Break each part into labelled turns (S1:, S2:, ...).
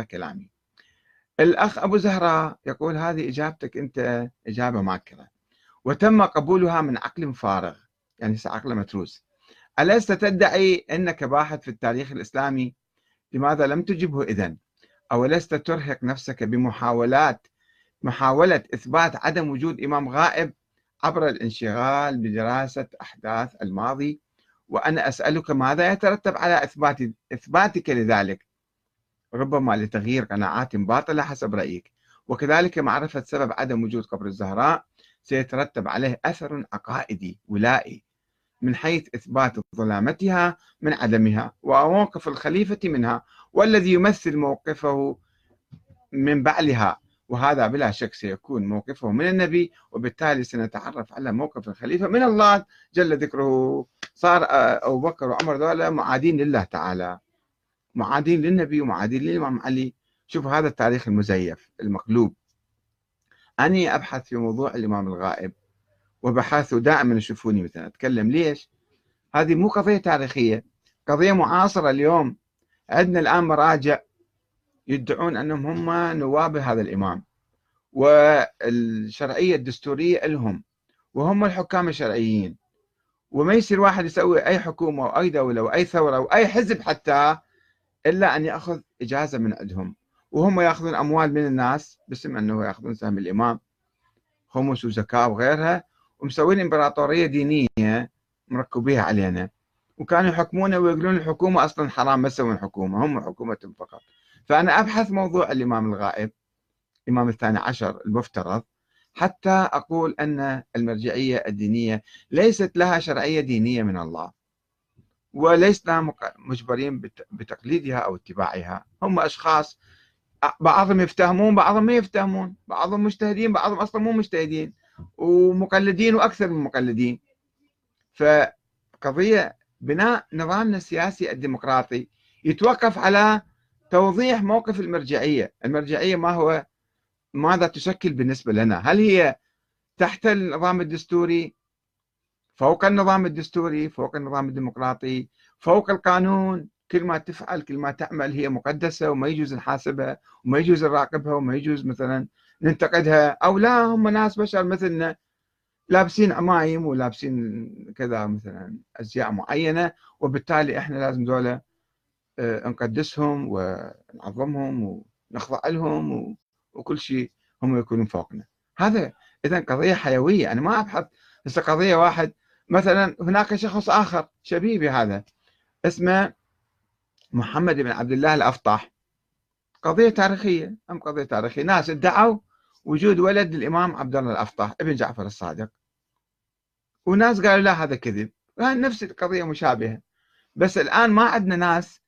S1: كلامي الأخ أبو زهراء يقول هذه إجابتك أنت إجابة معكرة وتم قبولها من عقل فارغ يعني عقل متروس. ألست تدعي أنك باحث في التاريخ الإسلامي؟ لماذا لم تجبه إذن؟ أو لست ترهق نفسك بمحاولات محاولة إثبات عدم وجود إمام غائب عبر الانشغال بدراسة أحداث الماضي؟ وأنا أسألك ماذا يترتب على إثبات إثباتك لذلك؟ ربما لتغيير قناعات باطلة حسب رأيك. وكذلك معرفة سبب عدم وجود قبر الزهراء سيترتب عليه أثر عقائدي ولائي من حيث إثبات ظلامتها من عدمها وموقف الخليفة منها والذي يمثل موقفه من بعلها. وهذا بلا شك سيكون موقفه من النبي وبالتالي سنتعرف على موقف الخليفة من الله جل ذكره. صار أبو بكر وعمر دولة معادين لله تعالى. معادين للنبي ومعادين للإمام علي. شوفوا هذا التاريخ المزيف المقلوب. أني أبحث في موضوع الإمام الغائب وبحثه دائما يشوفوني مثلا. أتكلم ليش؟ هذه مو قضية تاريخية قضية معاصرة اليوم. عندنا الآن مراجع يدعون أنهم هم نواب هذا الإمام والشرعية الدستورية لهم وهم الحكام الشرعيين. وما يصير واحد يسوي أي حكومة أو أي دولة أو أي ثورة أو أي حزب حتى إلا أن يأخذ إجازة من عندهم. وهم يأخذون أموال من الناس باسم أنه يأخذون سهم الإمام. خمس وزكاة وغيرها. ومسوين إمبراطورية دينية مركبيها علينا. وكانوا يحكمونا ويقولون الحكومة أصلا حرام ما تسوون حكومة هم حكومة فقط. فأنا أبحث موضوع الإمام الغائب الإمام الثاني عشر المفترض حتى أقول أن المرجعية الدينية ليست لها شرعية دينية من الله. ولسنا مجبرين بتقليدها أو اتباعها. هم أشخاص بعضهم يفتهمون بعضهم ما يفتهمون. بعضهم مجتهدين بعضهم أصلا مو مجتهدين ومقلدين وأكثر من مقلدين. فقضية بناء نظامنا السياسي الديمقراطي يتوقف على توضيح موقف المرجعية. المرجعية ما هو ماذا تشكل بالنسبة لنا؟ هل هي تحت النظام الدستوري؟ فوق النظام الدستوري فوق النظام الديمقراطي فوق القانون. كل ما تفعل كل ما تعمل هي مقدسة وما يجوز نحاسبها وما يجوز نراقبها وما يجوز مثلا ننتقدها. أو لا هم ناس بشر مثلنا لابسين عمايم ولابسين كذا مثلا أزياء معينة وبالتالي إحنا لازم دولة آه، نقدسهم ونعظمهم ونخضع لهم وكل شيء هم يكونون فوقنا. هذا إذا قضية حيوية. أنا ما أبحث. هسه قضية واحد مثلا هناك شخص آخر شبيبي هذا اسمه محمد بن عبد الله الأفطح قضية تاريخية أم قضية تاريخية؟ ناس ادعوا وجود ولد للإمام عبد الله الأفطح ابن جعفر الصادق. وناس قالوا لا هذا كذب. نفس القضية مشابهة. بس الآن ما عندنا ناس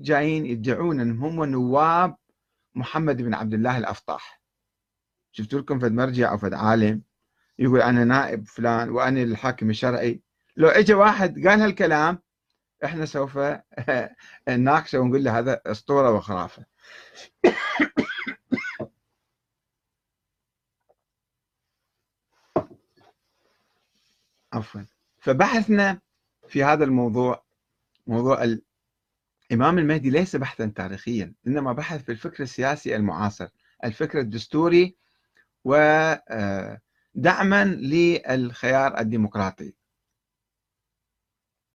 S1: جايين يدعون أنهم هم نواب محمد بن عبد الله الأفطح شفتوا لكم فد مرجع أو فد عالم؟ يقول أنا نائب فلان وأنا الحاكم الشرعي. لو اجى واحد قال هالكلام إحنا سوف نناقشه ونقول له هذا أسطورة وخرافة. عفوا. فبحثنا في هذا الموضوع موضوع الإمام المهدي ليس بحثا تاريخيا إنما بحث في الفكر السياسي المعاصر الفكر الدستوري ودعما للخيار الديمقراطي.